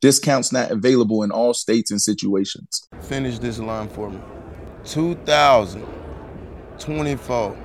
Discounts not available in all states and situations. Finish this line for me. 2024.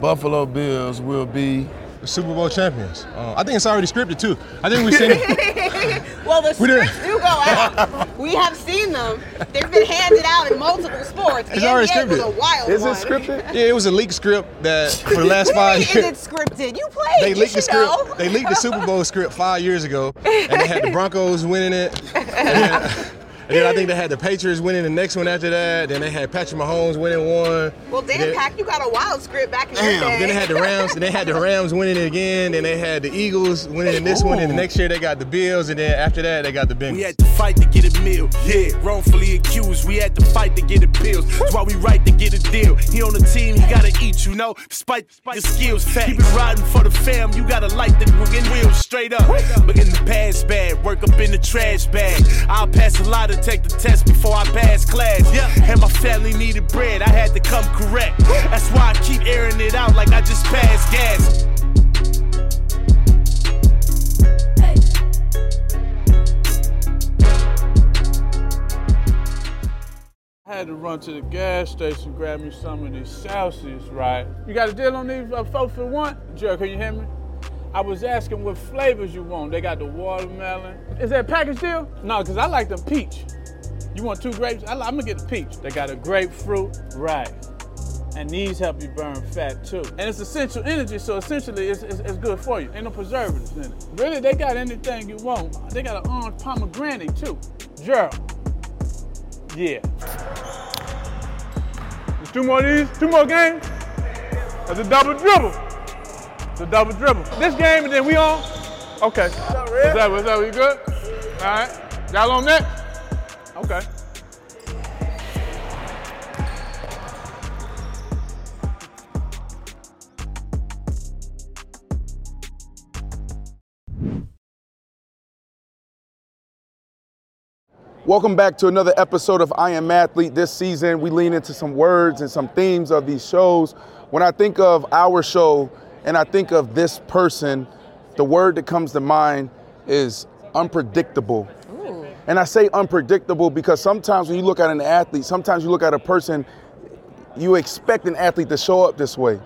Buffalo Bills will be the Super Bowl champions. Uh, I think it's already scripted too. I think we've seen it. well, the scripts do go out. we have seen them. They've been handed out in multiple sports. It's already scripted. Was a wild Is one. it scripted? Yeah, it was a leaked script that for the last five years. Is it scripted? You played. They you leaked the script. Know. They leaked the Super Bowl script five years ago, and they had the Broncos winning it. And then I think they had the Patriots winning the next one after that. Then they had Patrick Mahomes winning one. Well, damn, then, Pack, you got a wild script back in damn, your day. Then they had the Rams. and they had the Rams winning it again. Then they had the Eagles winning in this Ooh. one. And the next year they got the Bills. And then after that they got the Bengals. We had to fight to get a meal. Yeah, wrongfully accused. We had to fight to get a pills. That's why we right to get a deal. He on the team, he gotta eat, you know. Despite the skills, keep it riding for the fam. You gotta light the wheels straight up. But in the past bad, work up in the trash bag. I'll pass a lot to take the test before I pass class. Yeah, and my family needed bread. I had to come correct. That's why I keep airing it out like I just passed gas. I had to run to the gas station, grab me some of these Celsius, right? You got a deal on these uh, four for one? Joe, can you hear me? I was asking what flavors you want. They got the watermelon. Is that a package deal? No, because I like them peach. You want two grapes? I, am gonna get the peach. They got a grapefruit, right? And these help you burn fat too. And it's essential energy, so essentially it's, it's, it's, good for you. Ain't no preservatives in it. Really, they got anything you want. They got an orange pomegranate too. Gerald. Yeah. There's two more of these, two more games. That's a double dribble. It's a double dribble. This game and then we on? Okay. What's up, What's up? What's up? You good? All right. Y'all on next? Okay. Welcome back to another episode of I Am Athlete. This season, we lean into some words and some themes of these shows. When I think of our show and I think of this person, the word that comes to mind is unpredictable. Ooh. And I say unpredictable because sometimes when you look at an athlete, sometimes you look at a person, you expect an athlete to show up this way.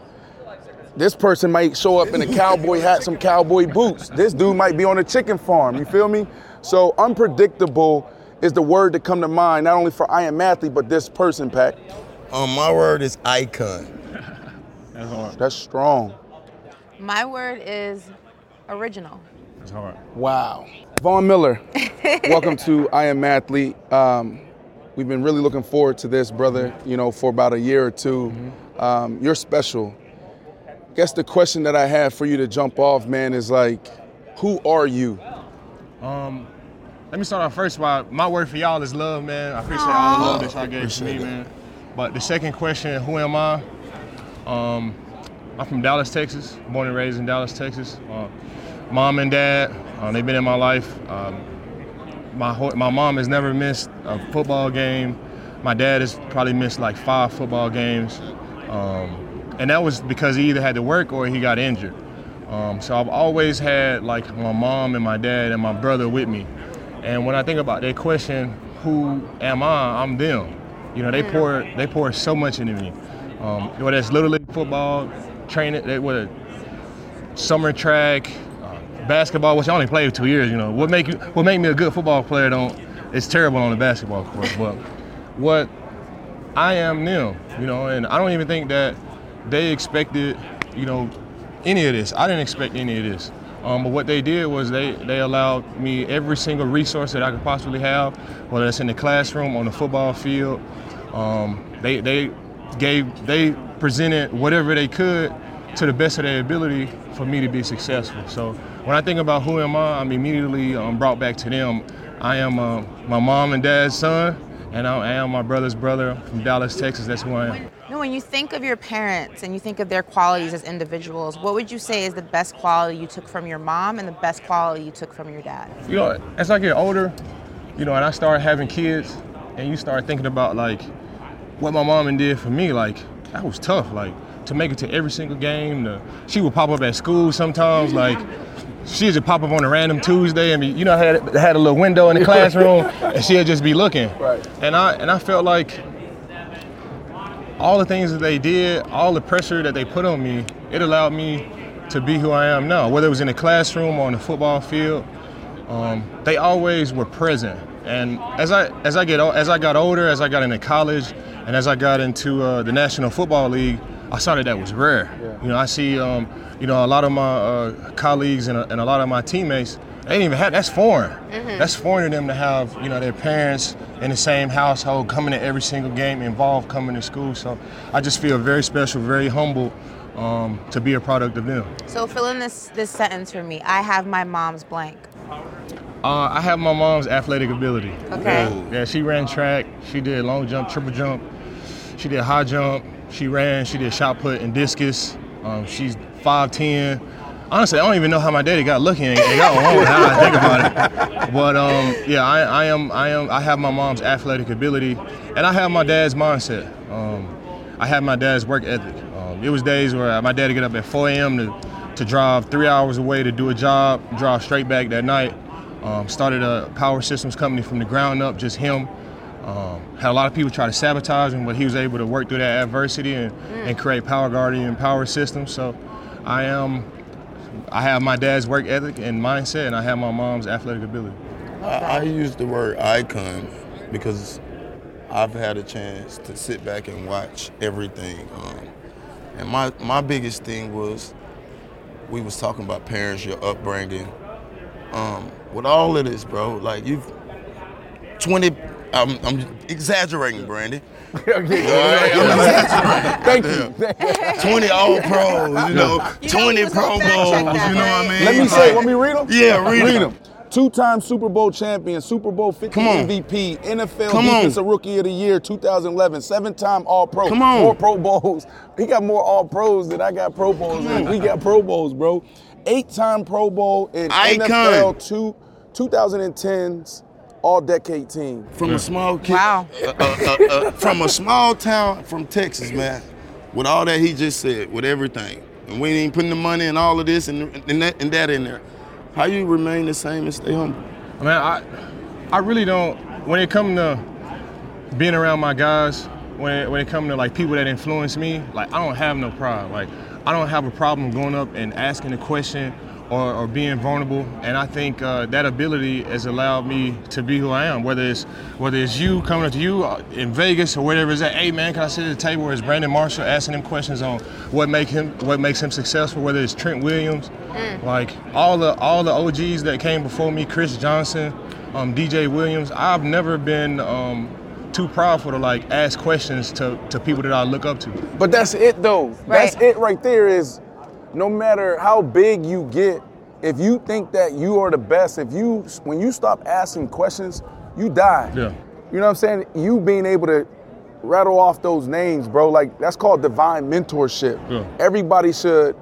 This person might show up in a cowboy hat, some cowboy boots. This dude might be on a chicken farm. You feel me? So unpredictable is the word that come to mind, not only for I am athlete, but this person, Pack. Um, my word is icon. That's hard. That's strong. My word is original. That's hard. Wow. Von Miller, welcome to I Am Athlete. Um, we've been really looking forward to this, brother, you know, for about a year or 2 mm-hmm. um, you're special. Guess the question that I have for you to jump off, man, is like, who are you? Um, let me start off first by my word for y'all is love, man. I appreciate Aww. all the love that y'all gave to me, man. But the second question, who am I? Um, I'm from Dallas, Texas, born and raised in Dallas, Texas. Uh, mom and dad, uh, they've been in my life. Um, my my mom has never missed a football game. My dad has probably missed like five football games, um, and that was because he either had to work or he got injured. Um, so I've always had like my mom and my dad and my brother with me. And when I think about that question, who am I? I'm them. You know, they pour they pour so much into me. Um, whether it's little league football, training, they, whether summer track, uh, basketball, which I only played two years, you know, what make you, what make me a good football player don't, it's terrible on the basketball court. But what I am now, you know, and I don't even think that they expected, you know, any of this. I didn't expect any of this. Um, but what they did was they, they allowed me every single resource that I could possibly have, whether it's in the classroom, on the football field. Um, they, they gave they presented whatever they could to the best of their ability for me to be successful. So when I think about who am I, I'm immediately um, brought back to them. I am uh, my mom and dad's son, and I am my brother's brother from Dallas, Texas. That's who I am. No, when you think of your parents and you think of their qualities as individuals, what would you say is the best quality you took from your mom and the best quality you took from your dad? You know, as I get older, you know, and I start having kids, and you start thinking about like what my mom and did for me, like that was tough. Like to make it to every single game. The, she would pop up at school sometimes, like she'd just pop up on a random Tuesday. and mean, you know, had had a little window in the classroom, and she'd just be looking. Right. And I and I felt like all the things that they did, all the pressure that they put on me, it allowed me to be who I am now. Whether it was in the classroom or on the football field, um, they always were present. And as I as I get as I got older, as I got into college, and as I got into uh, the National Football League, I saw that that was rare. Yeah. You know, I see um, you know a lot of my uh, colleagues and a, and a lot of my teammates they didn't even have that's foreign. Mm-hmm. That's foreign to them to have you know their parents in the same household, coming to every single game, involved, coming to school. So I just feel very special, very humble um, to be a product of them. So fill in this this sentence for me. I have my mom's blank. Uh, I have my mom's athletic ability. Okay. Yeah, she ran track. She did long jump, triple jump. She did high jump. She ran. She did shot put and discus. Um, she's 5'10". Honestly, I don't even know how my daddy got lucky and got one now I think about it. But um, yeah, I, I, am I am I have my mom's athletic ability, and I have my dad's mindset. Um, I have my dad's work ethic. Um, it was days where my dad would get up at 4 a.m. to to drive three hours away to do a job, drive straight back that night. Um, started a power systems company from the ground up, just him. Um, had a lot of people try to sabotage him, but he was able to work through that adversity and, mm. and create Power Guardian power systems. So I am I have my dad's work ethic and mindset, and I have my mom's athletic ability. I, I use the word icon because I've had a chance to sit back and watch everything. Um, and my, my biggest thing was we was talking about parents, your upbringing. Um, with all of this, bro, like you've 20, I'm, I'm exaggerating, Brandy. Thank you. 20 All Pros, you know, You 20 was Pro gonna fact Bowls, check you know that, what I right? mean? Let me say, let me read them. Yeah, read 'em. them. Two-time Super Bowl champion, Super Bowl 50 Come on. MVP, NFL Come on. Defensive Rookie of the Year 2011, seven-time All-Pro, Come on. more Pro Bowls. He got more All-Pros than I got Pro Bowls. And we got Pro Bowls, bro. Eight-time Pro Bowl in Icon. NFL two, 2010's All-Decade team. From a small kid, Wow. uh, uh, uh, uh, from a small town from Texas, man. With all that he just said, with everything, and we ain't putting the money and all of this and, and, that, and that in there. How you remain the same and stay humble? I mean, I, I really don't. When it comes to being around my guys, when it, when it comes to like people that influence me, like I don't have no pride. Like I don't have a problem going up and asking a question or, or being vulnerable. And I think uh, that ability has allowed me to be who I am. Whether it's whether it's you coming up to you uh, in Vegas or whatever it's at. Hey man, can I sit at the table? Or it's Brandon Marshall asking him questions on what make him what makes him successful. Whether it's Trent Williams, like all the all the OGs that came before me, Chris Johnson, um, DJ Williams. I've never been. Um, too proudful to like ask questions to, to people that I look up to. But that's it though. That's it right there is no matter how big you get, if you think that you are the best, if you when you stop asking questions, you die. Yeah. You know what I'm saying? You being able to rattle off those names, bro, like that's called divine mentorship. Yeah. Everybody should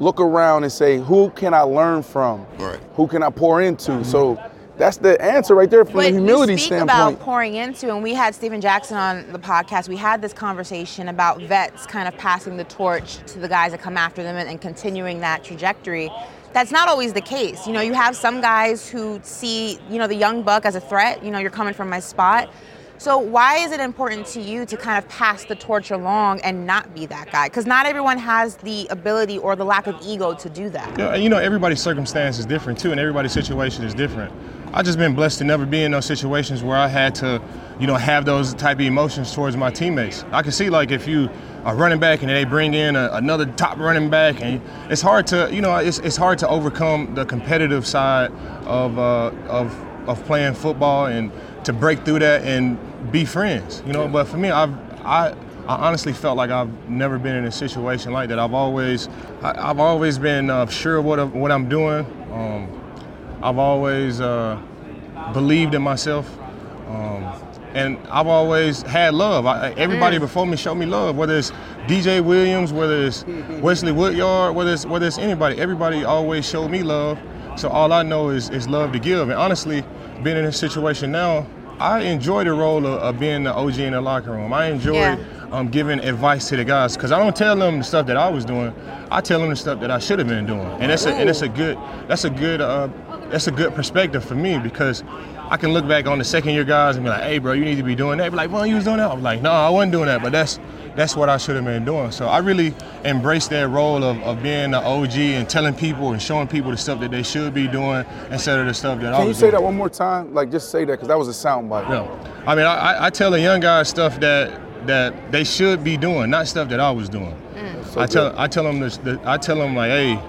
look around and say, who can I learn from? Right. Who can I pour into? So that's the answer right there from But the humility you speak standpoint. about pouring into, and we had Stephen Jackson on the podcast. We had this conversation about vets kind of passing the torch to the guys that come after them and, and continuing that trajectory. That's not always the case. You know, you have some guys who see, you know, the young buck as a threat. You know, you're coming from my spot. So why is it important to you to kind of pass the torch along and not be that guy? Because not everyone has the ability or the lack of ego to do that. Yeah, you know, everybody's circumstance is different too, and everybody's situation is different. I just been blessed to never be in those situations where I had to, you know, have those type of emotions towards my teammates. I can see like if you are running back and they bring in a, another top running back, and it's hard to, you know, it's, it's hard to overcome the competitive side of uh, of of playing football and to break through that and be friends, you know. But for me, I've I I honestly felt like I've never been in a situation like that. I've always I, have always been uh, sure of what what I'm doing. Um, I've always uh, believed in myself. Um, and I've always had love. I, everybody before me showed me love, whether it's DJ Williams, whether it's Wesley Woodyard, whether it's whether it's anybody. Everybody always showed me love. So all I know is is love to give. And honestly, being in this situation now, I enjoy the role of, of, being the OG in the locker room. I enjoy yeah. um, giving advice to the guys because I don't tell them the stuff that I was doing. I tell them the stuff that I should have been doing, and that's a and that's a good that's a good uh, that's a good perspective for me because I can look back on the second year guys and be like, hey, bro, you need to be doing that. Be like, well, you was doing that. I'm like, no, I wasn't doing that, but that's that's what I should have been doing. So I really embraced that role of, of being the OG and telling people and showing people the stuff that they should be doing instead of the stuff that Can I was doing. Can you say doing. that one more time? Like, just say that because that was a sound bite. No. I mean, I, I tell the young guys stuff that that they should be doing, not stuff that I was doing. Mm. So I tell good. I tell them this, I tell them like, hey,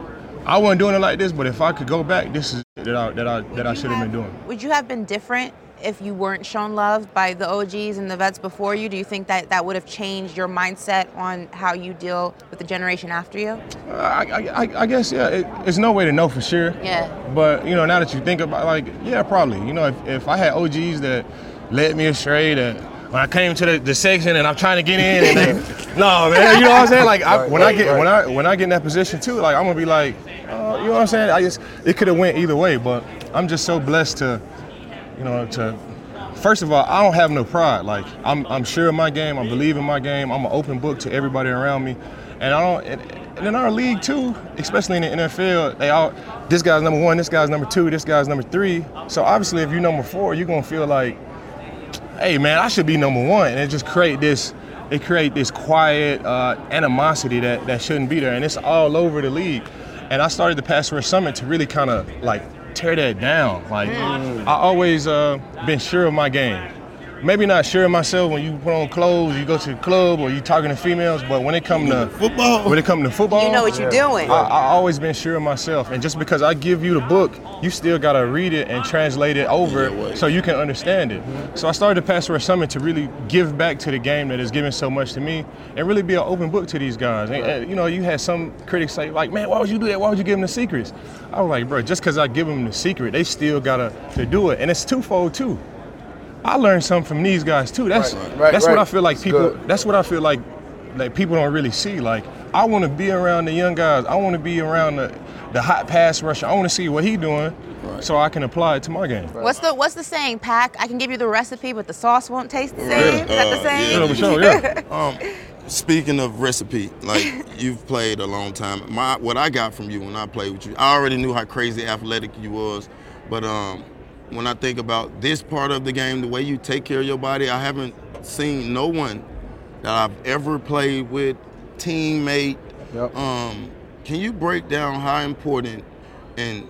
I wasn't doing it like this, but if I could go back, this is that I that I that I should have been doing. Would you have been different if you weren't shown love by the OGs and the vets before you? Do you think that that would have changed your mindset on how you deal with the generation after you? Uh, I, I, I, guess yeah. It, it's no way to know for sure. Yeah. But you know, now that you think about, like, yeah, probably. You know, if, if I had OGs that led me astray, that when I came to the, the section and I'm trying to get in, and they, no man, you know what I'm saying? Like I, when I get when I when I get in that position too, like I'm gonna be like, you know what I'm saying? I just it could have went either way, but I'm just so blessed to you know, to first of all, I don't have no pride. Like I'm, I'm sure of my game. I believe in my game. I'm an open book to everybody around me, and I don't. And in our league too, especially in the NFL, they all this guy's number one, this guy's number two, this guy's number three. So obviously, if you're number four, you're gonna feel like, hey man, I should be number one, and it just create this. It create this quiet uh, animosity that that shouldn't be there, and it's all over the league. And I started the Pass Rush Summit to really kind of like tear that down. Like mm. I always uh, been sure of my game maybe not sure of myself when you put on clothes, you go to the club, or you talking to females. But when it come to football, when it come to football, you know what you're doing. I, I always been sure of myself, and just because I give you the book, you still gotta read it and translate it over yeah, so you can understand it. Mm-hmm. So I started the Pass Rush Summit to really give back to the game that has given so much to me, and really be an open book to these guys. And, and, you know, you had some critics say like, "Man, why would you do that? Why would you give them the secrets?" I was like, "Bro, just because I give them the secret, they still gotta to do it, and it's twofold too." I learned something from these guys too. That's right, right, that's right. what I feel like people. Good. That's what I feel like like people don't really see. Like I want to be around the young guys. I want to be around the the hot pass rusher. I want to see what he doing. So I can apply it to my game. What's the What's the saying, Pack? I can give you the recipe, but the sauce won't taste the same. Is that the same? Uh, yeah, sure, yeah. um, speaking of recipe, like you've played a long time. My what I got from you when I played with you, I already knew how crazy athletic you was, but um, when I think about this part of the game, the way you take care of your body, I haven't seen no one that I've ever played with, teammate. Yep. Um, can you break down how important and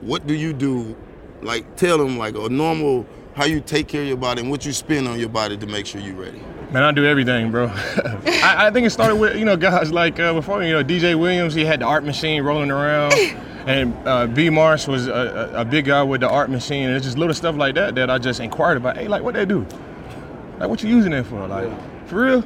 what do you do? Like, tell them like a normal how you take care of your body and what you spend on your body to make sure you're ready. Man, I do everything, bro. I, I, think it started with you know guys like uh, before you know DJ Williams. He had the ARP machine rolling around. And uh, B. Marsh was a, a, big guy with the ARP machine, and it's just little stuff like that that I just inquired about. Hey, like, what they do? Like, what you using it for? Like, for real?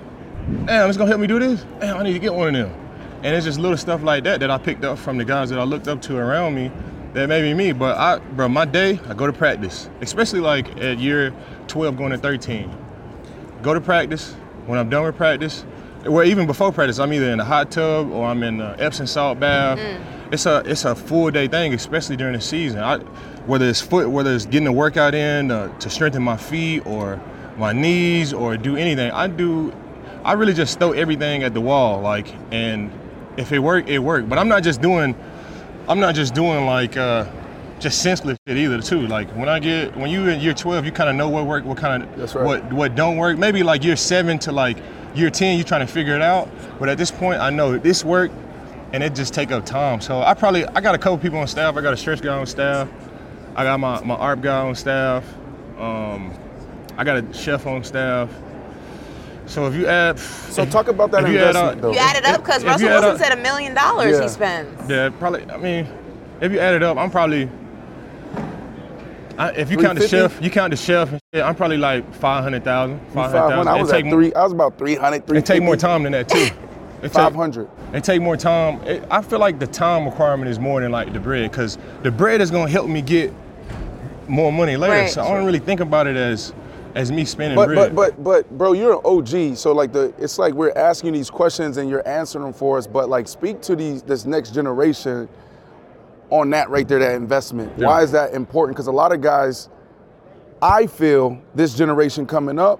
Damn, it's gonna help me do this? Damn, I need to get one of them. And it's just little stuff like that that I picked up from the guys that I looked up to around me that made me me. But I, bro, my day, I go to practice, especially like at year 12 going to 13. Go to practice. When I'm done with practice, well, even before practice, I'm either in the hot tub or I'm in the Epsom salt bath. Mm it's a it's a full day thing, especially during the season. I, whether it's foot, whether it's getting a workout in uh, to strengthen my feet or my knees or do anything, I do. I really just throw everything at the wall, like, and if it work, it worked. But I'm not just doing, I'm not just doing like uh, just senseless shit either too. Like when I get when you in year 12, you kind of know what work, what kind of right. what what don't work. Maybe like year seven to like year 10, you're trying to figure it out. But at this point, I know this work, and it just take up time. So I probably I got a couple people on staff. I got a stretch guy on staff. I got my my ARP guy on staff. Um, I got a chef on staff. So if you add, So talk about that If you add investment, up- though. You add it up because Russell Wilson up- said a million dollars Yeah. he spends. Yeah, probably. I mean, if you add it up, I'm probably. I, if you count the chef, you count the chef. and shit, I'm probably like five hundred thousand. Five hundred 500. I was It at take three. I was about 300, It take more time than that too. It take- 500. It take more time. It, I feel like the time requirement is more than like the bread, because the bread is gonna help me get more money later. Right. So I don't really think about it as as me spending But bread. but but but bro, you're an OG, so like the it's like we're asking these questions and you're answering them for us. But like, speak to these this next generation on that right there, that investment. Yeah. Why is that important? Because a lot of guys, I feel this generation coming up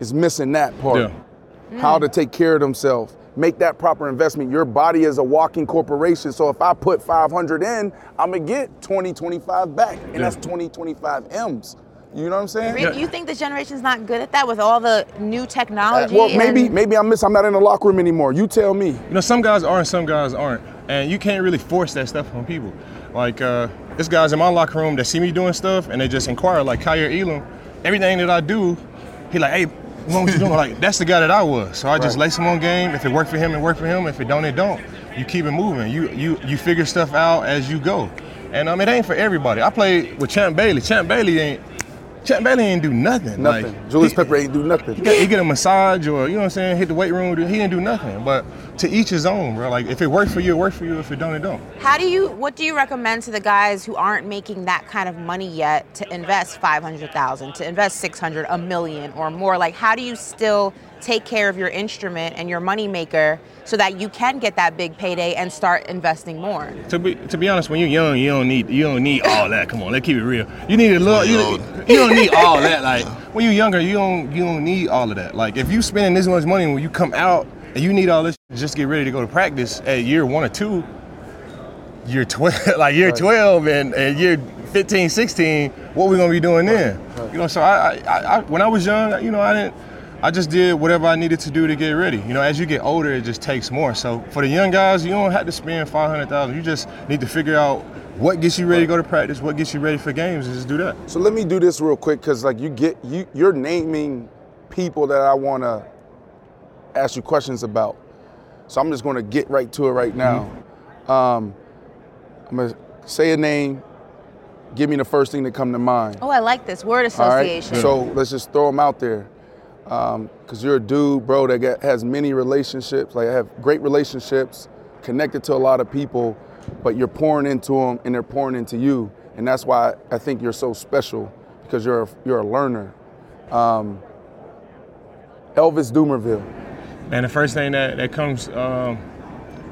is missing that part. Yeah. How to take care of themselves, make that proper investment. Your body is a walking corporation. So if I put 500 in, I'm gonna get 20, 25 back, and Yeah. that's 20, 25 M's. You know what I'm saying? Really? You think this generation's not good at that with all the new Uh, technology? well, maybe and- maybe I'm miss. I'm not in the locker room anymore. You tell me. You know, some guys are and some guys aren't. And you can't really force that stuff on people. Like, uh, there's guys in my locker room that see me doing stuff and they just inquire, like Kaiir Elam, everything that I do, he like, hey, what you doing? like, that's the guy that I was. So I just lace him on game. If it worked for him, it worked for him. If it don't, it don't. You keep it moving. You you you figure stuff out as you go. And um, it ain't for everybody. I played with Champ Bailey. Champ Bailey ain't Champ Bailey ain't do nothing. Nothing. Like, Julius he- Pepper ain't do nothing. he get, he get a massage or you know what I'm saying, hit the weight room. He didn't do nothing. But to each his own, bro. Like if it works for you, it works for you. If it don't, it don't. How do you? What do you recommend to the guys who aren't making that kind of money yet to invest five hundred thousand, to invest six hundred, a million or more? Like, how do you still take care of your instrument and your money maker so that you can get that big payday and start investing more? To be to be honest, when you're young, you don't need you don't need all that. Come on, let's keep it real. You need a little. You, you don't need all that. Like when you're younger, you don't you don't need all of that. Like if you spending this much money when you come out and you need all this just get ready to go to practice at year one or two, year 12, like year 12 and, and year 15, 16, what we gonna be doing then? You know, so I, I, I, when I was young, you know, I didn't, I just did whatever I needed to do to get ready. You know, as you get older, it just takes more. So for the young guys, you don't have to spend 500,000. You just need to figure out what gets you ready to go to practice, what gets you ready for games, and just do that. So let me do this real quick because like you get you you're naming people that I want to ask you questions about. So I'm just going to get right to it right now. Um, I'm gonna say a name. Give me the first thing that come to mind. Oh, I like this word association. All right. association. So let's just throw them out there. Because you're a dude, bro, that get, has many relationships. Like, I have great relationships, connected to a lot of people, but you're pouring into them and they're pouring into you. And that's why I think you're so special because you're a, you're a learner. Um, Elvis Dumervil. And the first thing that, that comes um,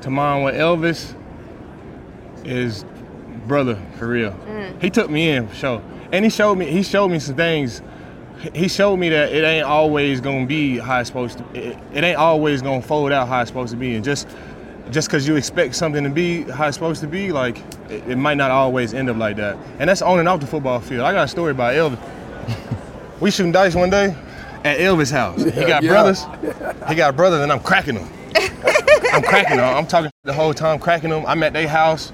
to mind with Elvis is brother for real. He took me in for sure, and he showed me he showed me some things. He showed me that it ain't always gonna be how it's supposed to. It, it ain't always gonna fold out how it's supposed to be, and just just because you expect something to be how it's supposed to be, like it, it might not always end up like that. And that's on and off the football field. I got a story about Elvis. we shooting dice one day at Elvis' house. he got yeah. brothers. He got brothers, and I'm cracking them. I'm cracking them. I'm talking the whole time, cracking them. I'm at their house.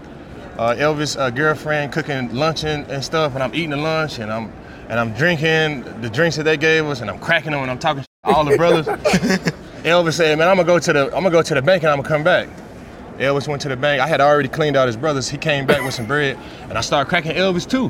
Uh, Elvis' uh, girlfriend cooking lunch and, and stuff, and I'm eating the lunch, and I'm and I'm drinking the drinks that they gave us, and I'm cracking them, and I'm talking to all the brothers. Elvis said, "Man, I'm gonna go to the I'm gonna go to the bank, and I'm gonna come back." Elvis went to the bank. I had already cleaned out his brothers. He came back with some bread, and I started cracking Elvis too.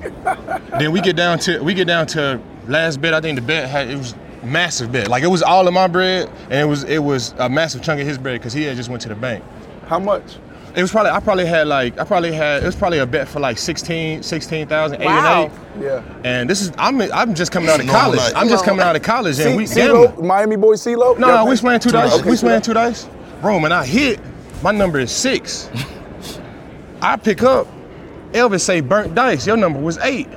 then we get down to we get down to last bet. I think the bet had it was massive bet. Like it was all of my bread, and it was it was a massive chunk of his bread because he had just went to the bank. How much? It was probably I probably had like I probably had it was probably a bet for like 16 16,000 eight and eight. Yeah. And this is I'm I'm just coming out of Normal college. night. I'm just coming out of college and we C- gambling. CeeLo, Miami boy CeeLo? No, no, we playing two dice. Okay, we two playing two dice. Bro, when I hit, my number is six. I pick up, Elvis say burnt dice. Your number was eight.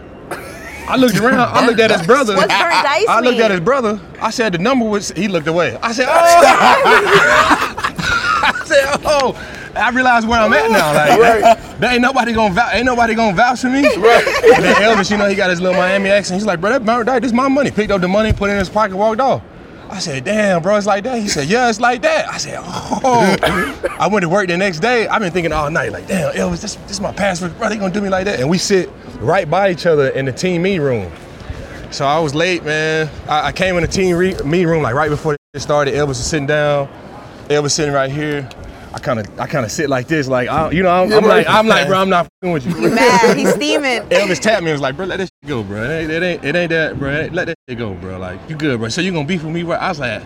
I looked around. I looked at his brother. What's burnt dice I looked mean? at his brother. I said the number was. He looked away. I said, oh. Oh. I realized where I'm at now. Like, Right. there ain't nobody gonna vouch, ain't nobody gonna vouch for me. Right. And then Elvis, you know, he got his little Miami accent. He's like, bro, that, that, this my money. Picked up the money, put it in his pocket, walked off. I said, damn, bro, it's like that. He said, yeah, it's like that. I said, oh. I went to work the next day. I've been thinking all night, like, damn, Elvis, this, this is my password. Bro, they gonna do me like that. And we sit right by each other in the team meeting room. So I was late, man. I, I came in the team re- meeting room like right before it started. Elvis was sitting down. Elvis sitting right here. I kind of, I kind of sit like this, like, I, you know, I'm, I'm like, I'm like, bro, I'm not f***ing with you. He's mad, he's steaming. Elvis tapped me and was like, bro, let this shit go, bro. It ain't, it ain't, it ain't that, bro. Ain't- let that shit go, bro. Like, you good, bro. So you gonna beef with me, bro? I was like,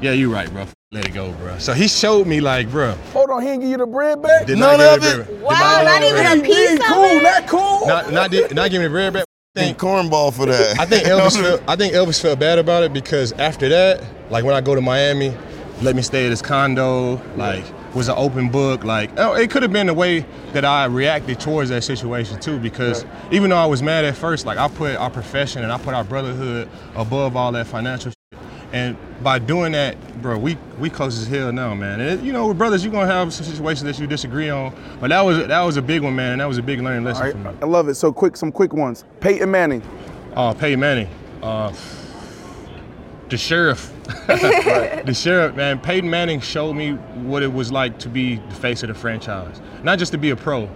yeah, you right, bro. Let it go, bro. So he showed me, like, bro. Hold on, he didn't give you the bread back? Did None not of give it? bread. Wow, not not give me the even a bread. piece of cool, it. not cool. Not, not, did, not give me the bread back. Think cornball for that. I think Elvis felt, I think Elvis felt bad about it because after that, like when I go to Miami, let me stay at his condo, like was an open book. Like oh, it could have been the way that I reacted towards that situation too. Because even though I was mad at first, like I put our profession and I put our brotherhood above all that financial. Shit. And by doing that, bro, we we close as hell now, man. And it- you know, with brothers, you're gonna have some situations that you disagree on, but that was that was a big one, man. And that was a big learning lesson All for me. I love it. So quick, some quick ones. Peyton Manning. Uh, Peyton Manning. Uh, the sheriff. The sheriff, man. Peyton Manning showed me what it was like to be the face of the franchise. Not just to be a pro,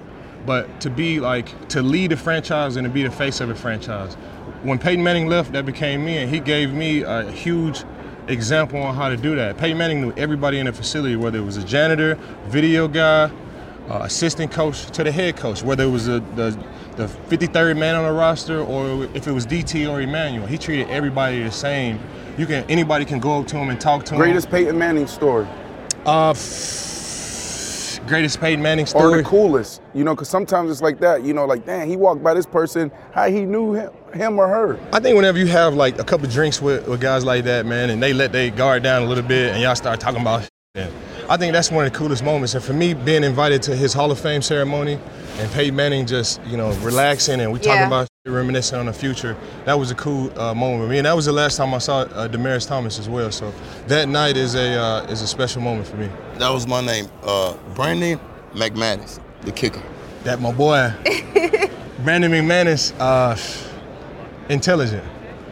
but to be like, to lead the franchise and to be the face of the franchise. When Peyton Manning left, that became me, and he gave me a huge example on how to do that. Peyton Manning knew everybody in the facility, whether it was a janitor, video guy, uh, assistant coach to the head coach, whether it was a, the the 53rd man on the roster or if it was DT or Emmanuel. He treated everybody the same. You can anybody can go up to him and talk to Greatest him. Greatest Peyton Manning story. uh, f- greatest Peyton Manning story. Or the coolest. You know, because sometimes it's like that. You know, like, damn, he walked by this person, how he knew him, him or her. I think whenever you have like a couple drinks with, with guys like that, man, and they let their guard down a little bit, and y'all start talking about, and I think that's one of the coolest moments. And for me, being invited to his Hall of Fame ceremony, and Peyton Manning just you know relaxing, and we talking Yeah. about shit, reminiscing on the future, that was a cool uh, moment for me. And that was the last time I saw uh, Demaryius Thomas as well. So that night is a uh, is a special moment for me. That was my name. Uh, Brandon McManus, the kicker. That my boy, Brandon McManus, uh, intelligent.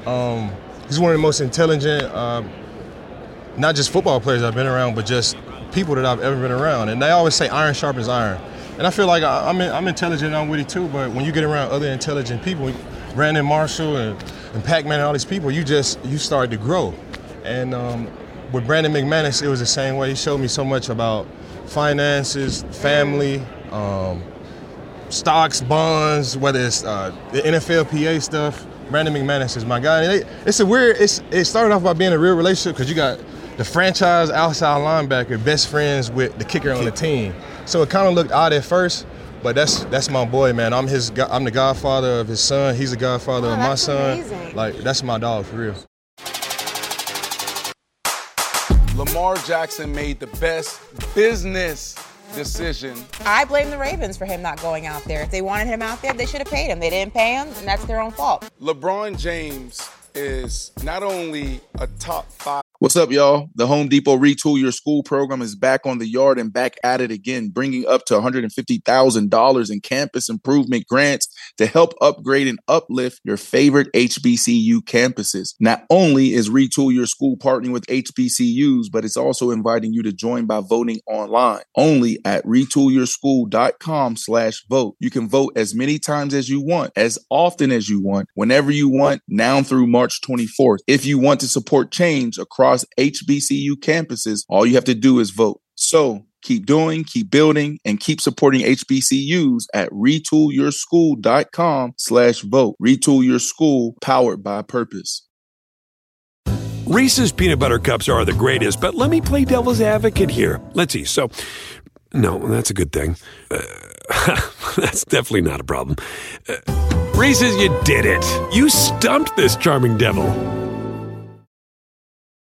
Um, he's one of the most intelligent, uh, not just football players I've been around, but just people that I've ever been around. And they always say iron sharpens iron. And I feel like I, I'm, I'm intelligent, I'm witty too, but when you get around other intelligent people, Brandon Marshall and, and Pac-Man and all these people, you just, you start to grow. And um, with Brandon McManus, it was the same way. He showed me so much about finances, family, um, stocks, bonds, whether it's uh, the NFL PA stuff. Brandon McManus is my guy. It, it's a weird. It's it started off by being a real relationship because you got the franchise outside linebacker best friends with the kicker on the team. So it kind of looked odd at first, but that's that's my boy, man. I'm his. I'm the godfather of his son. He's the godfather Oh, of my son. amazing. Like that's my dog for real. Lamar Jackson made the best business decision. I blame the Ravens for him not going out there. If they wanted him out there, they should have paid him. They didn't pay him, and that's their own fault. LeBron James is not only a top five. What's up, y'all? The Home Depot Retool Your School program is back on the yard and back at it again, bringing up to $150,000 in campus improvement grants to help upgrade and uplift your favorite HBCU campuses. Not only is Retool Your School partnering with HBCUs, but it's also inviting you to join by voting online only at retoolyourschool.com slash vote. You can vote as many times as you want, as often as you want, whenever you want, now through March 24th. If you want to support change across HBCU campuses, all you have to do is vote. So keep doing, keep building, and keep supporting HBCUs at retoolyourschool.com slash vote. Retool Your School, powered by purpose. Reese's peanut butter cups are the greatest, but let me play devil's advocate here. Let's see. So, no, that's a good thing. Uh, that's definitely not a problem. Uh, Reese's, you did it. You stumped this charming devil.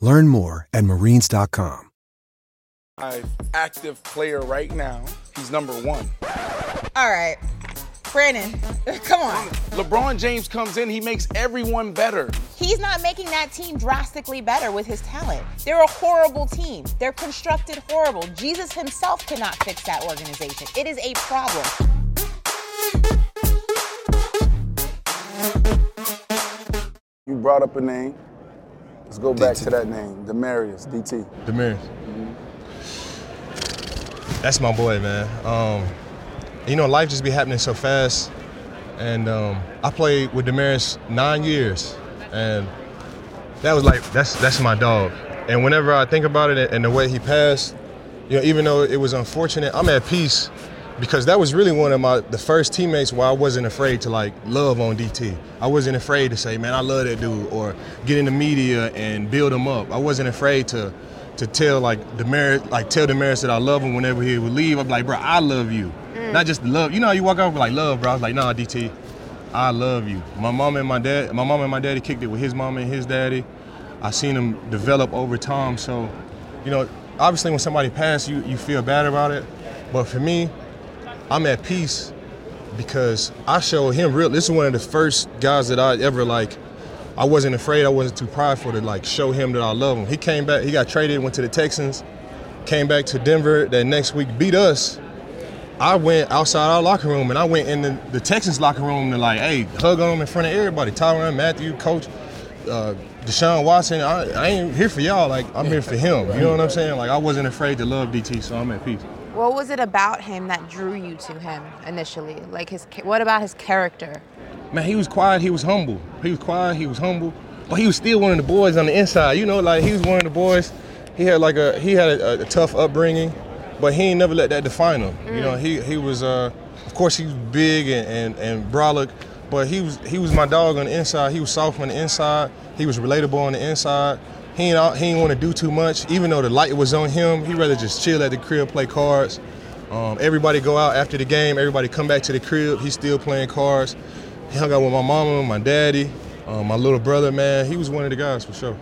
Learn more at marines.com. Active player right now. He's number one. All right. Brandon, come on. LeBron James comes in, he makes everyone better. He's not making that team drastically better with his talent. They're a horrible team. They're constructed horrible. Jesus himself cannot fix that organization. It is a problem. You brought up a name. Let's go back to that name, Demaryius, DT. Demaryius. That's my boy, man. Um, you know, life just be happening so fast. And um, I played with Demaryius nine years, and that was like that's that's my dog. And whenever I think about it and the way he passed, you know, even though it was unfortunate, I'm at peace because that was really one of my the first teammates where I wasn't afraid to like love on DT. I wasn't afraid to say, man, I love that dude, or get in the media and build him up. I wasn't afraid to to tell like Demaryius, like tell Demaryius that I love him whenever he would leave. I'm like, bro, I love you. Mm. Not just love. You know how you walk out with like love, bro. I was like, nah, DT, I love you. My mom and my dad, my mom and my daddy kicked it with his mom and his daddy. I seen them develop over time. So, you know, obviously when somebody passed, you you feel bad about it. But for me, I'm at peace because I showed him real. This is one of the first guys that I ever like. I wasn't afraid. I wasn't too prideful to like show him that I love him. He came back. He got traded. Went to the Texans. Came back to Denver. That next week beat us. I went outside our locker room and I went in the, the Texans locker room to like, hey, hug on him in front of everybody. Tyrann, Mathieu, Coach, uh, Deshaun Watson. I, I ain't here for y'all. Like I'm here for him. You know what I'm saying? Like I wasn't afraid to love DT, so I'm at peace. What was it about him that drew you to him initially? Like his, what about his character? Man, he was quiet. He was humble. He was quiet. He was humble, but he was still one of the boys on the inside. You know, like he was one of the boys. He had like a he had a, a tough upbringing, but he ain't never let that define him. You know, he he was uh, of course he was big and and, and brolic, but he was he was my dog on the inside. He was soft on the inside. He was relatable on the inside. He ain't he ain't want to do too much, even though the light was on him. He rather just chill at the crib, play cards. Um, everybody go out after the game. Everybody come back to the crib. He's still playing cards. He hung out with my mama, my daddy, um, my little brother. Man, he was one of the guys for sure.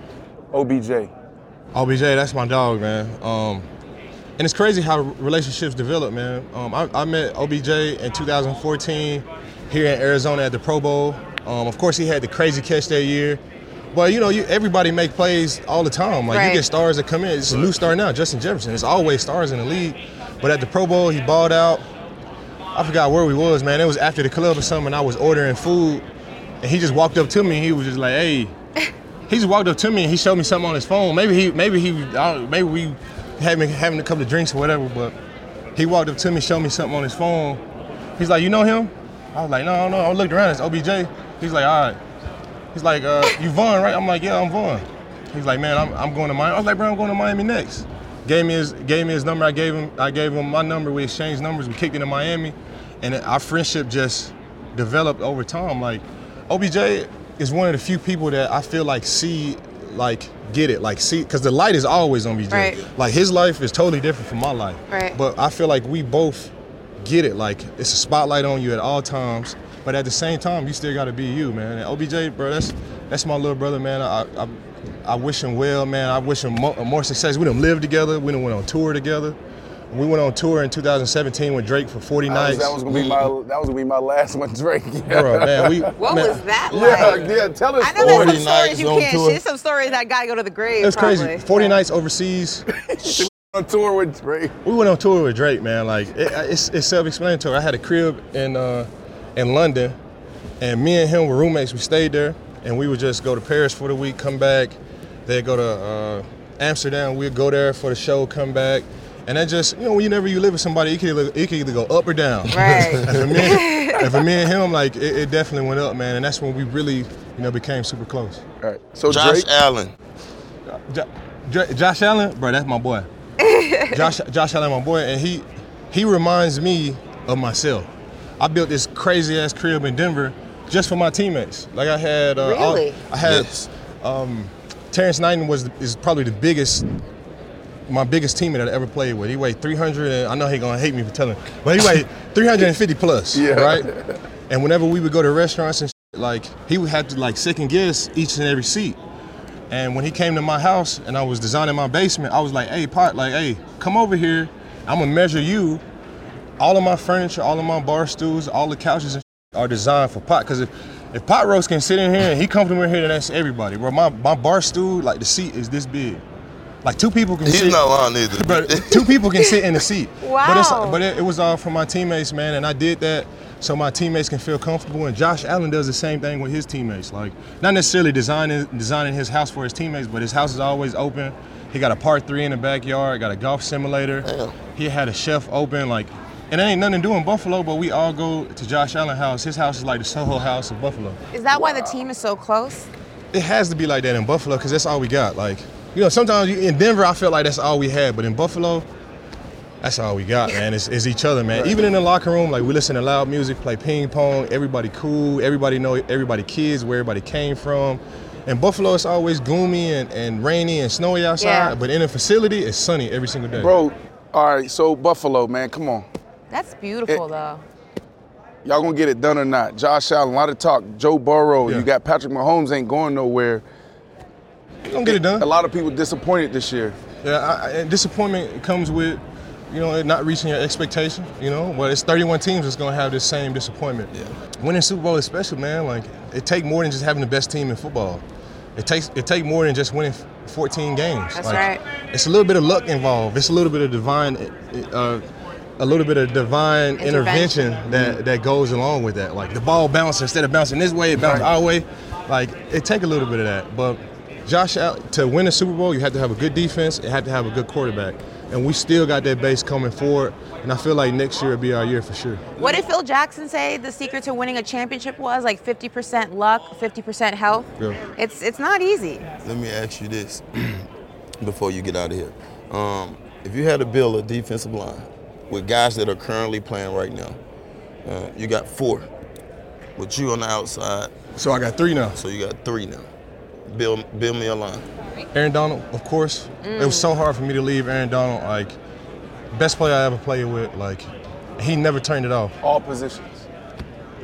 OBJ. OBJ, that's my dog, man. Um, and it's crazy how relationships develop, man. Um, I, I met OBJ in 2014 here in Arizona at the Pro Bowl. Um, of course, he had the crazy catch that year. But you know, you, everybody make plays all the time. Like Right. you get stars that come in. It's a new star now, Justin Jefferson. There's always stars in the league. But at the Pro Bowl, he balled out. I forgot where we was, man. It was after the club or something. I was ordering food, and he just walked up to me. He was just like, "Hey." He just walked up to me and he showed me something on his phone. Maybe he, maybe he, maybe we having having a couple of drinks or whatever. But he walked up to me, showed me something on his phone. He's like, "You know him?" I was like, "No, no." I looked around. It's OBJ. He's like, "All right." He's like, uh, "You Von, right?" I'm like, "Yeah, I'm Von." He's like, "Man, I'm, I'm going to Miami." I was like, "Bro, I'm going to Miami next." Gave me his gave me his number. I gave him I gave him my number. We exchanged numbers. We kicked into Miami, and our friendship just developed over time. Like OBJ is one of the few people that I feel like see like get it like see because the light is always on BJ. Right. Like his life is totally different from my life. Right. But I feel like we both get it. Like it's a spotlight on you at all times. But at the same time, you still got to be you, man. And OBJ, bro, that's that's my little brother, man. I, I, I wish him well, man. I wish him more, more success. We done lived together. We done went on tour together. We went on tour in 2017 with Drake for 40 That was, nights. that was gonna be my that was gonna be my last one, Drake. Bro, man, we- What man- was that Yeah, like? yeah. Tell us. I know there's some 40 stories you can't tour. share. Some stories that gotta go to the grave. It was probably. crazy. 40 nights overseas. On tour with Drake. We went on tour with Drake, man. Like it, it's, it's self-explanatory. I had a crib in uh, in London, and me and him were roommates. We stayed there, and we would just go to Paris for the week, come back. They'd go to uh, Amsterdam. We'd go there for the show, come back. And that just, you know, whenever you live with somebody, you can either, it can either go up or down. Right. and, for me, and for me and him, like, it, it definitely went up, man. And that's when we really, you know, became super close. All right. So Josh Drake, Allen. Jo- Dra- Josh Allen, bro, that's my boy. Josh, Josh Allen, my boy, and he he reminds me of myself. I built this crazy ass crib in Denver just for my teammates. Like I had, uh, all- I had Yes. um, Terrance Knighton was is probably the biggest, my biggest teammate I ever played with. He weighed 300, and I know he gonna hate me for telling, but he weighed 350 plus, Yeah. right? And whenever we would go to restaurants and shit, like he would have to like second guess each and every seat. And when he came to my house and I was designing my basement, I was like, hey, Pot, like, hey, come over here. I'm gonna measure you. All of my furniture, all of my bar stools, all the couches and are designed for Pot. Cause if, if Pot Roast can sit in here and he comfortable in here, then that's everybody. Bro, my, my bar stool, like the seat is this big. Like two people can He's sit. not lying either. But two people can sit in the seat. But, it's, Wow. but it, it was all for my teammates, man, and I did that so my teammates can feel comfortable. And Josh Allen does the same thing with his teammates. Like not necessarily designing designing his house for his teammates, but his house is always open. He got a par three in the backyard, got a golf simulator. Damn. He had a chef open, like and it ain't nothing to do in Buffalo, but we all go to Josh Allen house. His house is like the Soho house of Buffalo. Is that why the team is so close? It has to be like that in Buffalo because that's all we got. Like, you know, sometimes you, in Denver, I felt like that's all we had, but in Buffalo, that's all we got, man. It's, is each other, man. Even in the locker room, like we listen to loud music, play ping pong. Everybody cool. Everybody know everybody kids where everybody came from. In Buffalo, it's always gloomy and, and rainy and snowy outside, Yeah. but in a facility, it's sunny every single day. bro. All right. So Buffalo, man, come on. That's beautiful, though. Y'all gonna get it done or not? Josh Allen, a lot of talk. Joe Burrow, Yeah. you got Patrick Mahomes ain't going nowhere. we gonna get it done. A lot of people disappointed this year. Yeah, I, I, and disappointment comes with, you know, not reaching your expectation. You know, but it's 31 teams that's gonna have this same disappointment. Yeah. Winning Super Bowl is special, man. Like it take more than just having the best team in football. It takes it take more than just winning 14 games. That's Like, right. It's a little bit of luck involved. It's a little bit of divine, uh, a little bit of divine Intervention. intervention, that that goes along with that. Like the ball bounces instead of bouncing this way, it bounces our way. Like it take a little bit of that, but. Josh, to win a Super Bowl, you have to have a good defense. You have to have a good quarterback, and we still got that base coming forward. And I feel like next year will be our year for sure. What did Phil Jackson say the secret to winning a championship was? Like 50% luck, 50% health. Yeah. It's it's not easy. Let me ask you this before you get out of here. Um, if you had to build a defensive line with guys that are currently playing right now, uh, you got four. With you on the outside, So I got three now. so you got three now. Build, build me a line. Aaron Donald, of course. It was so hard for me to leave Aaron Donald. Like, best player I ever played with. Like, he never turned it off. All positions.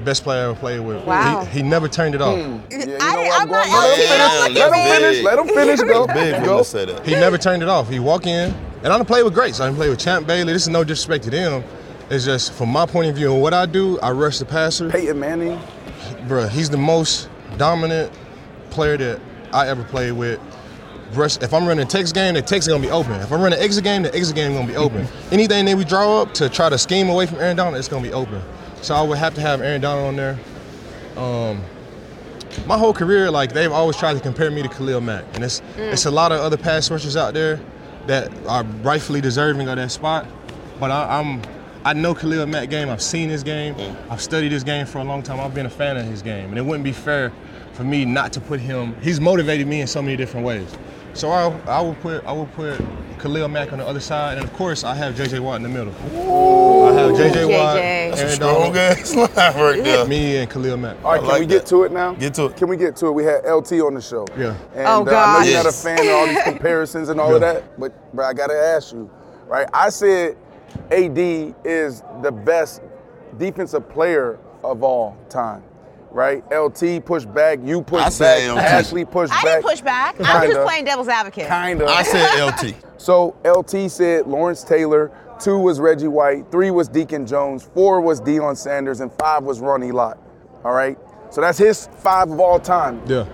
Best player I ever played with. Wow. He, he never turned it off. Yeah, you know I, where I'm not going. Let him finish. Let him finish. Let him finish. Go. It's big Go. say that. He never turned it off. He walk in, and I done play with greats. I done play with Champ Bailey. This is no disrespect to them. It's just from my point of view and what I do, I rush the passer. Peyton Manning. Bruh, he's the most dominant player that I ever played with. Rush, if I'm running a text game, the text is gonna be open. If I'm running an exit game, the exit game is gonna be open. Anything that we draw up to try to scheme away from Aaron Donald, it's gonna be open. So I would have to have Aaron Donald on there. Um, my whole career, like they've always tried to compare me to Khalil Mack, and it's it's a lot of other pass rushers out there that are rightfully deserving of that spot. But I, I'm I know Khalil Mack game. I've seen his game. Mm. I've studied his game for a long time. I've been a fan of his game, and it wouldn't be fair for me not to put him. He's motivated me in so many different ways. So I I will put I will put Khalil Mack on the other side, and of course I have J.J. Watt in the middle. I have J.J. Watt, JJ. That's Aaron strong Donald, ass line right there. me, and Khalil Mack. All right, I can like we get that. to it now? Get to it. Can we get to it? We had LT on the show. Yeah. And Oh, uh, I know gosh. you're not a fan of all these comparisons and all of that, but bro, I gotta ask you, right? I said AD is the best defensive player of all time, right? LT pushed back, you I pushed said back, LT. Ashley pushed I back. didn't push back. I was Kinda. just playing devil's advocate. Kinda. I said LT. So LT said Lawrence Taylor, two was Reggie White, three was Deacon Jones, four was Deion Sanders, and five was Ronnie Lott. All right. So that's his five of all time. Yeah.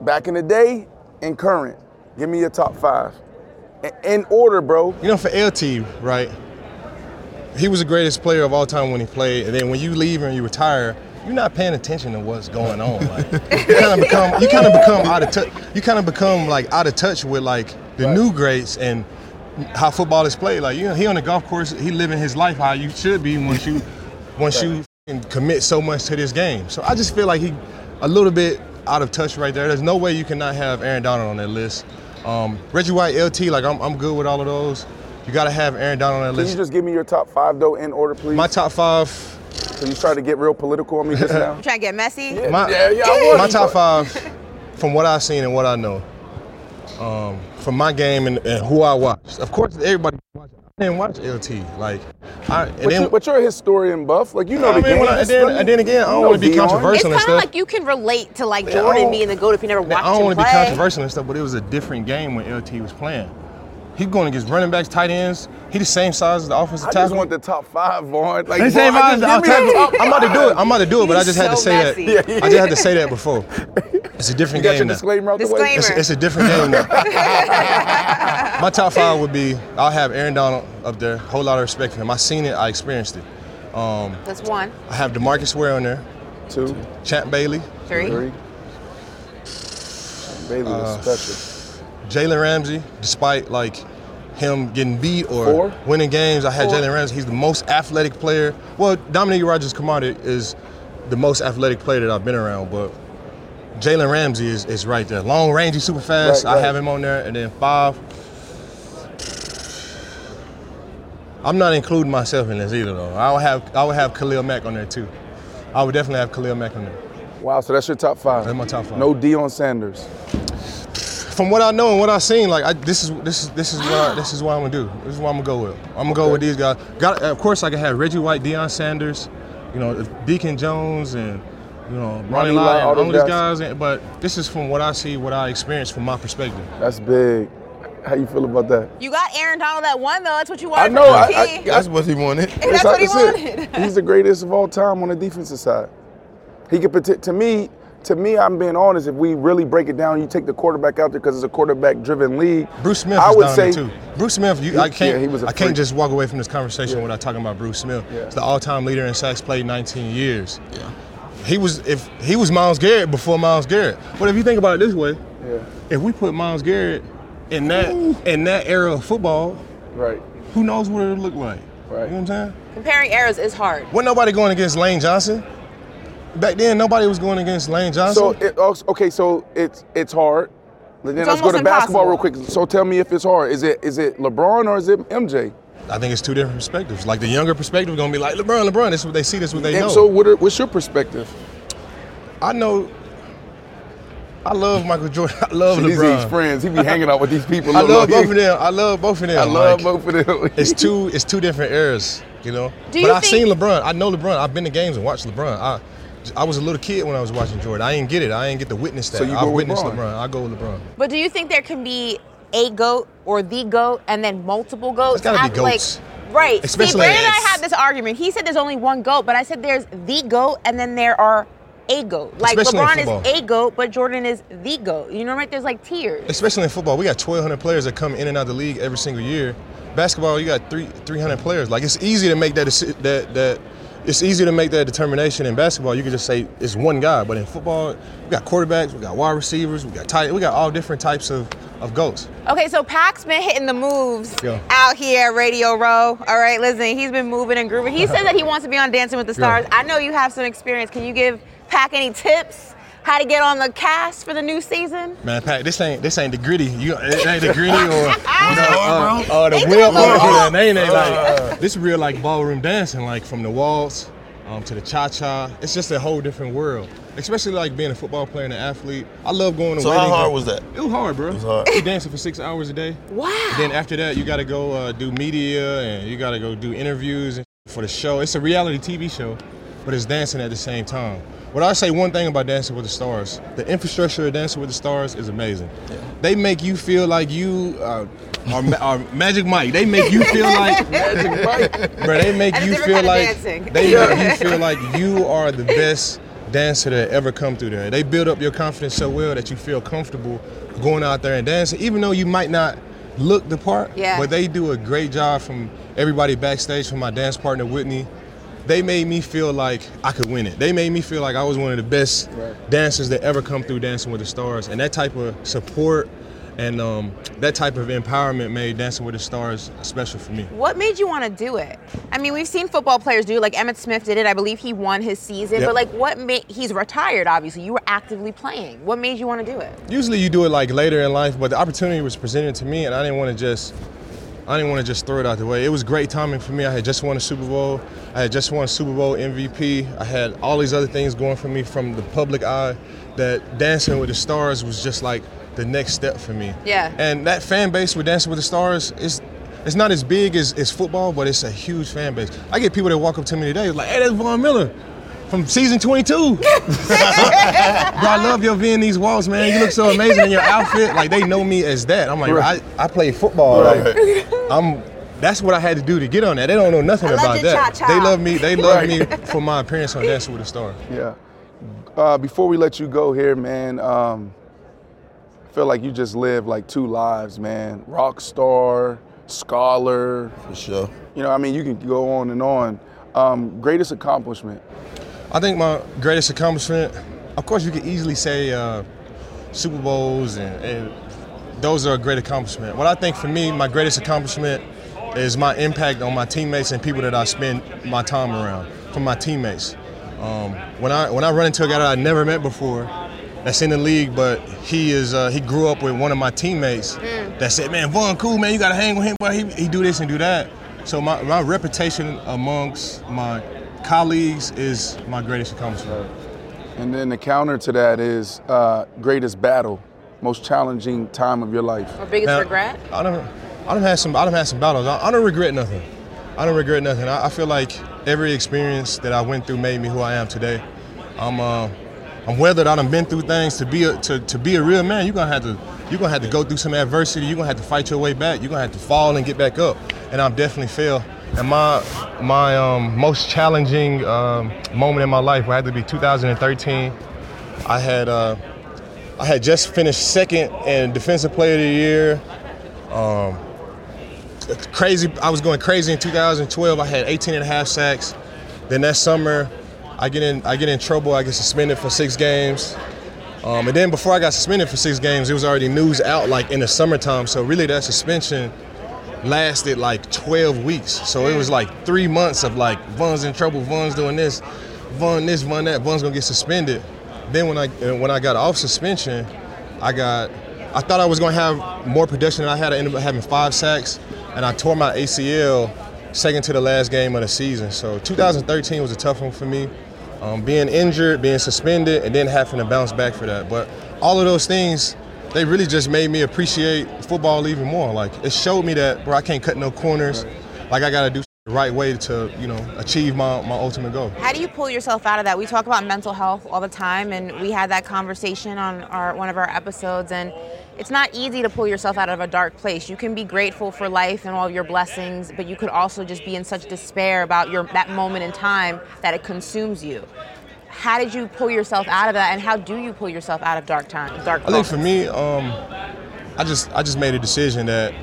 Back in the day and current. Give me your top five. In order, bro. You know, for LT, right? He was the greatest player of all time when he played, and then when you leave and you retire, you're not paying attention to what's going on. Like you kind of become, you kind of become out of touch. You kind of become like out of touch with like the new greats and how football is played. Like you know, he on the golf course, he living his life how you should be once you, once you f***ing commit so much to this game. So I just feel like he, a little bit out of touch right there. There's no way you cannot have Aaron Donald on that list. Um, Reggie White, LT, like I'm, I'm good with all of those. You got to have Aaron Donald on that Can list. Can you just give me your top five though in order, please? My top five. So you tried to get real political on me just now. You trying to get messy? My, Yeah, yeah, I was. my top five, from what I've seen and what I know, um, from my game and, and who I watched. Of course, everybody watched. I didn't watch LT. Like, I, But, then, you, but you're a historian buff. Like you know I the mean, game. when I- and then- and then again, I don't wanna be It's controversial and kind stuff. of like you can relate to like Jordan don't- being the GOAT if you never watched I don't want to be controversial and stuff, but it was a different game when LT was playing. He's going against running backs, tight ends. He the same size as the offensive I tackle. just want the top five, Von. Like, They say Von, if I just was give me the top I'm about to do it. I'm about to do it, but I just had to say messy. that. Yeah, yeah, I just had to say that before. It's a different You got your game now. disclaimer out the way. Disclaimer. It's, it's a different game now. My top five would be I'll have Aaron Donald up there. Whole lot of respect for him. I seen it. I experienced it. Um, That's one. I have DeMarcus Ware on there. Two, Champ Bailey. Three. three. Bailey Uh, special. Jalen Ramsey, despite like him getting beat or Four? winning games, I had Jalen Ramsey. He's the most athletic player. Well, Dominique Rodgers-Cromartie is the most athletic player that I've been around, but Jalen Ramsey is, is right there. Long range, he's super fast. Right, I have him on there. And then five. I'm not including myself in this either though. I would have I would have Khalil Mack on there too. I would definitely have Khalil Mack on there. Wow, so that's your top five. That's my top five. No Deion Sanders. From what I know and what I've seen, like I, this is this is this is what I, this is what I'm gonna do. This is what I'm gonna go with. I'm gonna go with these guys. Got uh, of course I can have Reggie White, Deion Sanders, you know, Deacon Jones, and you know Ronnie Ronnie Lott, Lott, all all these guys. guys. But this is from what I see, what I experience from my perspective. That's big. How you feel about that? You got Aaron Donald at one though. That's what you wanted I know. I, I, That's what he wanted. That's what he wanted. He's the greatest of all time on the defensive side. He could put to me. To me, I'm being honest. If we really break it down, you take the quarterback out there because it's a quarterback-driven league. Bruce Smith I is would down say there too. Bruce Smith, you, I can't, he was a I can't just walk away from this conversation without talking about Bruce Smith. Yeah. He's the all-time leader in sacks played 19 years. Yeah. He was if he was Myles Garrett before Myles Garrett. But if you think about it this way, Yeah. if we put Myles Garrett in that in that era of football, Right. who knows what it would look like? Right. You know what I'm saying? Comparing eras is hard. Wasn't nobody going against Lane Johnson. Back then, nobody was going against Lane Johnson. So it, oh, okay, so it's it's hard. Then It's let's go to almost basketball real quick. So tell me if it's hard. Is it is it LeBron or is it MJ? I think it's two different perspectives. Like the younger perspective is gonna be like LeBron, LeBron. This is what they see. This is what they know. And know. so what are, what's your perspective? I know. I love Michael Jordan. I love See, these LeBron. his friends. He be hanging out with these people. I love look, both of them. I love both of them. I love Like, both of them. It's two. It's two different eras. You know. Do but you I've think- seen LeBron. I know LeBron. I've been to games and watched LeBron. I, I was a little kid when I was watching Jordan. I didn't get it. I didn't get to witness that. So you I go with witnessed LeBron. LeBron. I go with LeBron. But do you think there can be a goat or the goat and then multiple goats? It's gotta be Have, like- goats. right. See, Especially Brandon and I had this argument. He said there's only one goat, but I said there's the goat and then there are a goat. Like Especially LeBron football. is a goat, but Jordan is the goat. You know, what I right? There's like tiers. Especially in football, we got 1,200 players that come in and out of the league every single year. Basketball, you got three 300 players. Like it's easy to make that deci- that that. It's easy to make that determination in basketball. You can just say it's one guy, but in football, we got quarterbacks, we got wide receivers, we got tight, we got all different types of, of goats. Okay, so Pac's been hitting the moves out here at Radio Row. All right, listen, he's been moving and grooving. He said that he wants to be on Dancing with the. Stars. I know you have some experience. Can you give Pac any tips? How to get on the cast for the new season? Man, Pat, this ain't this ain't the Griddy. You, it ain't the Griddy or you know, uh, bro. uh, the They do wheel. a little Uh, walk. they ain't like this is real like ballroom dancing, like from the waltz um, to the cha cha. It's just a whole different world. Especially like being a football player and an athlete. I love going to So how hard was that? It was hard, bro. It was hard. You dancing for six hours a day. Wow. Then after that, you got to go uh, do media and you got to go do interviews for the show. It's a reality TV show, but it's dancing at the same time. What I say one thing about Dancing with the Stars, the infrastructure of Dancing with the Stars is amazing. They make you feel like you uh, are, Ma- are Magic Mike. They make you feel like Magic Mike. Bro, they make you feel like dancing. they make you feel like you are the best dancer that ever come through there. They build up your confidence so well that you feel comfortable going out there and dancing, even though you might not look the part, Yeah. but they do a great job from everybody backstage, from my dance partner Witney. They made me feel like I could win it. They made me feel like I was one of the best dancers that ever come through Dancing with the Stars. And that type of support and um, that type of empowerment made Dancing with the Stars special for me. What made you want to do it? I mean, we've seen football players do it. Like Emmitt Smith did it. I believe he won his season. Yep. But like, what made he's retired? Obviously, you were actively playing. What made you want to do it? Usually you do it like later in life, but the opportunity was presented to me, and I didn't want to just, I didn't want to just throw it out the way. It was great timing for me. I had just won a Super Bowl. I had just won Super Bowl MVP. I had all these other things going for me from the public eye. That Dancing with the Stars was just like the next step for me. Yeah. And that fan base with Dancing with the Stars is. It's not as big as, as football, but it's a huge fan base. I get people that walk up to me today like, "Hey, that's Von Miller from season 22." Bro, I love your Viennese waltz, man. You look so amazing in your outfit. Like they know me as that. I'm like, Right. I, I play football. Like, I'm. That's what I had to do to get on that. They don't know nothing I about that. cha-cha. They love me. They love Right. me for my appearance on Dancing with the Stars. Yeah. Uh, before we let you go here, man, um, I feel like you just lived like two lives, man. Rock star, scholar. For sure. You know, I mean, you can go on and on. Um, greatest accomplishment. I think my greatest accomplishment, of course, you could easily say uh, Super Bowls, and, and those are a great accomplishment. What I think for me, my greatest accomplishment is my impact on my teammates and people that I spend my time around, from my teammates. Um, when I when I run into a guy that I never met before, that's in the league, but he is uh, he grew up with one of my teammates that said, "Man, Von, cool man, you gotta hang with him, but he, he do this and do that." So my, my reputation amongst my colleagues is my greatest accomplishment. And then the counter to that is uh, greatest battle, most challenging time of your life. Or biggest Now, regret? I don't. I don't have some. I don't have some battles. I, I don't regret nothing. I don't regret nothing. I, I feel like every experience that I went through made me who I am today. I'm. Uh, I'm weathered. I done been through things. To be a to, to be a real man, you're gonna have to you're gonna have to go through some adversity. You're gonna have to fight your way back. You're gonna have to fall and get back up. And I've definitely failed. And my my um, most challenging um, moment in my life had to be 2013. I had uh, I had just finished second in Defensive Player of the Year. Um, crazy. I was going crazy in 2012. I had 18 and a half sacks. Then that summer, I get in I get in trouble. I get suspended for six games. Um, and then before I got suspended for six games, it was already news out like in the summertime. So really, that suspension lasted like 12 weeks. So it was like three months of like Von's in trouble, Von's doing this, Von this, Von that, Von's gonna get suspended. Then when I when I got off suspension, I got I thought I was gonna have more production than I had. I ended up having five sacks, and I tore my ACL second to the last game of the season. So 2013 was a tough one for me. Um, being injured, being suspended, and then having to bounce back for that. But all of those things, they really just made me appreciate football even more. Like it showed me that, bro, I can't cut no corners. Like I gotta do the right way to, you know, achieve my, my ultimate goal. How do you pull yourself out of that? We talk about mental health all the time, and we had that conversation on our one of our episodes. And it's not easy to pull yourself out of a dark place. You can be grateful for life and all your blessings, but you could also just be in such despair about your that moment in time that it consumes you. How did you pull yourself out of that, and how do you pull yourself out of dark times, dark? I think for me, um, I just I just made a decision that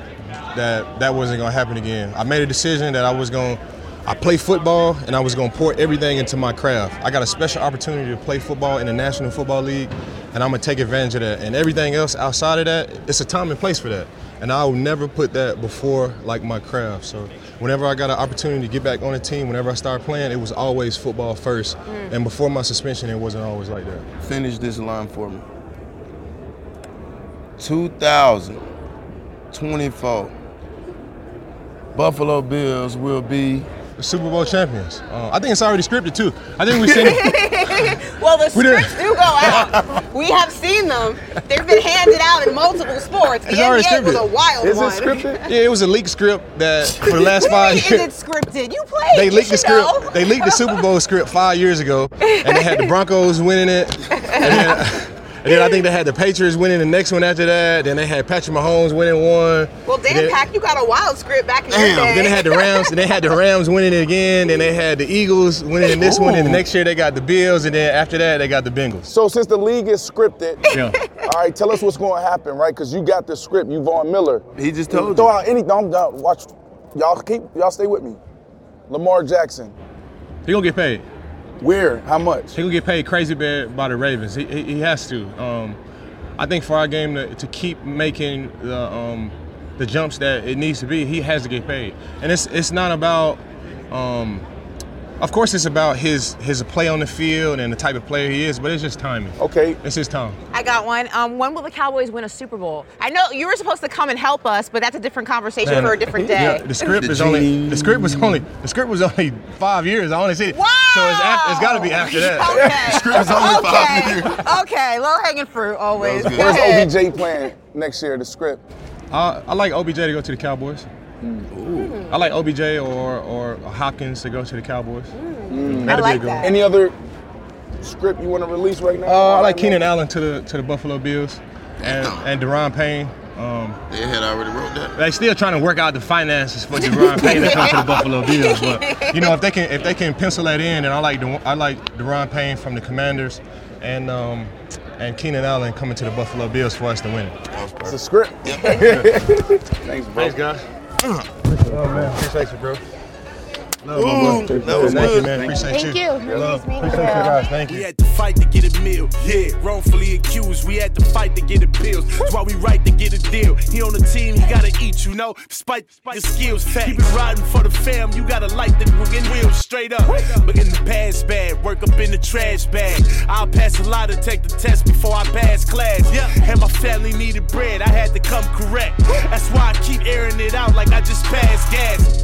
that that wasn't gonna happen again. I made a decision that I was gonna I play football and I was gonna pour everything into my craft. I got a special opportunity to play football in the National Football League, and I'm gonna take advantage of that. And everything else outside of that, it's a time and place for that. And I will never put that before like my craft. So whenever I got an opportunity to get back on the team, whenever I started playing, it was always football first. Mm. And before my suspension, it wasn't always like that. Finish this line for me. 2024. Buffalo Bills will be the Super Bowl champions. Uh, I think it's already scripted too. I think we've seen it. well, the scripts do go out. we have seen them. They've been handed out in multiple sports. The It's already NBA was a wild Is it scripted? Yeah, it was a leaked script that for the last five Is years. it scripted? You played. They You leaked the script. know. They leaked the Super Bowl script five years ago, and they had the Broncos winning it. And then, I think they had the Patriots winning the next one after that. Then they had Patrick Mahomes winning one. Well, damn, Then- Pac, you got a wild script back in your Damn. day. Then they had the Rams. and they had the Rams winning it again. Then they had the Eagles winning in this one. And the next year they got the Bills. And then after that they got the Bengals. So since the league is scripted, Yeah. All right, tell us what's going to happen, right? Because you got the script. You Von Miller. He just told Throw out anything. I'm done. Watch. Y'all keep. Y'all stay with me. Lamar Jackson. He gonna get paid. Where? How much? He gonna get paid crazy bad by the Ravens. He, he, he has to. Um, I think for our game to, to keep making the um, the jumps that it needs to be, he has to get paid. And it's it's not about. Um, of course, it's about his his play on the field and the type of player he is, but it's just timing. Okay. It's his time. I got one. Um, when will the Cowboys win a Super Bowl? I know you were supposed to come and help us, but that's a different conversation Man, for a different day. Yeah, the script is only the script was only the script was only five years. I only see it. Wow! So it's after, it's got to be after that. Okay. the script is only five years. okay. okay, low hanging fruit always. Where's ahead. OBJ playing next year? The script. Uh, I like OBJ to go to the Cowboys. I like OBJ or or Hopkins to go to the Cowboys. Mm. That'd be a good one. Any other script you want to release right now? Uh, I like Keenan Allen to the to the Buffalo Bills, and and Daron Payne. Um, they had already wrote that. They still trying to work out the finances for Deron Payne to come to the Buffalo Bills, but you know if they can if they can pencil that in, then I like De- I like Daron Payne from the Commanders, and um, and Keenan Allen coming to the Buffalo Bills for us to win it. It's a script. Thanks, bro. Thanks, guys. Oh man, appreciate you, bro. Love, Ooh, that was Thank you, good. man. Appreciate Thank you. you. Love. Nice meeting Appreciate you you. guys. Thank We had to fight to get a meal. Yeah, wrongfully accused. We had to fight to get appeals. That's why we right to get a deal. He on the team, he gotta eat, you know. Despite the skills, fat. keep it riding for the fam. You gotta light the fucking wheels straight up. But in the past bag, work up in the trash bag. I'll pass a lot to take the test before I pass class. Yeah, and my family needed bread. I had to come correct. That's why I keep airing it out like I just passed gas.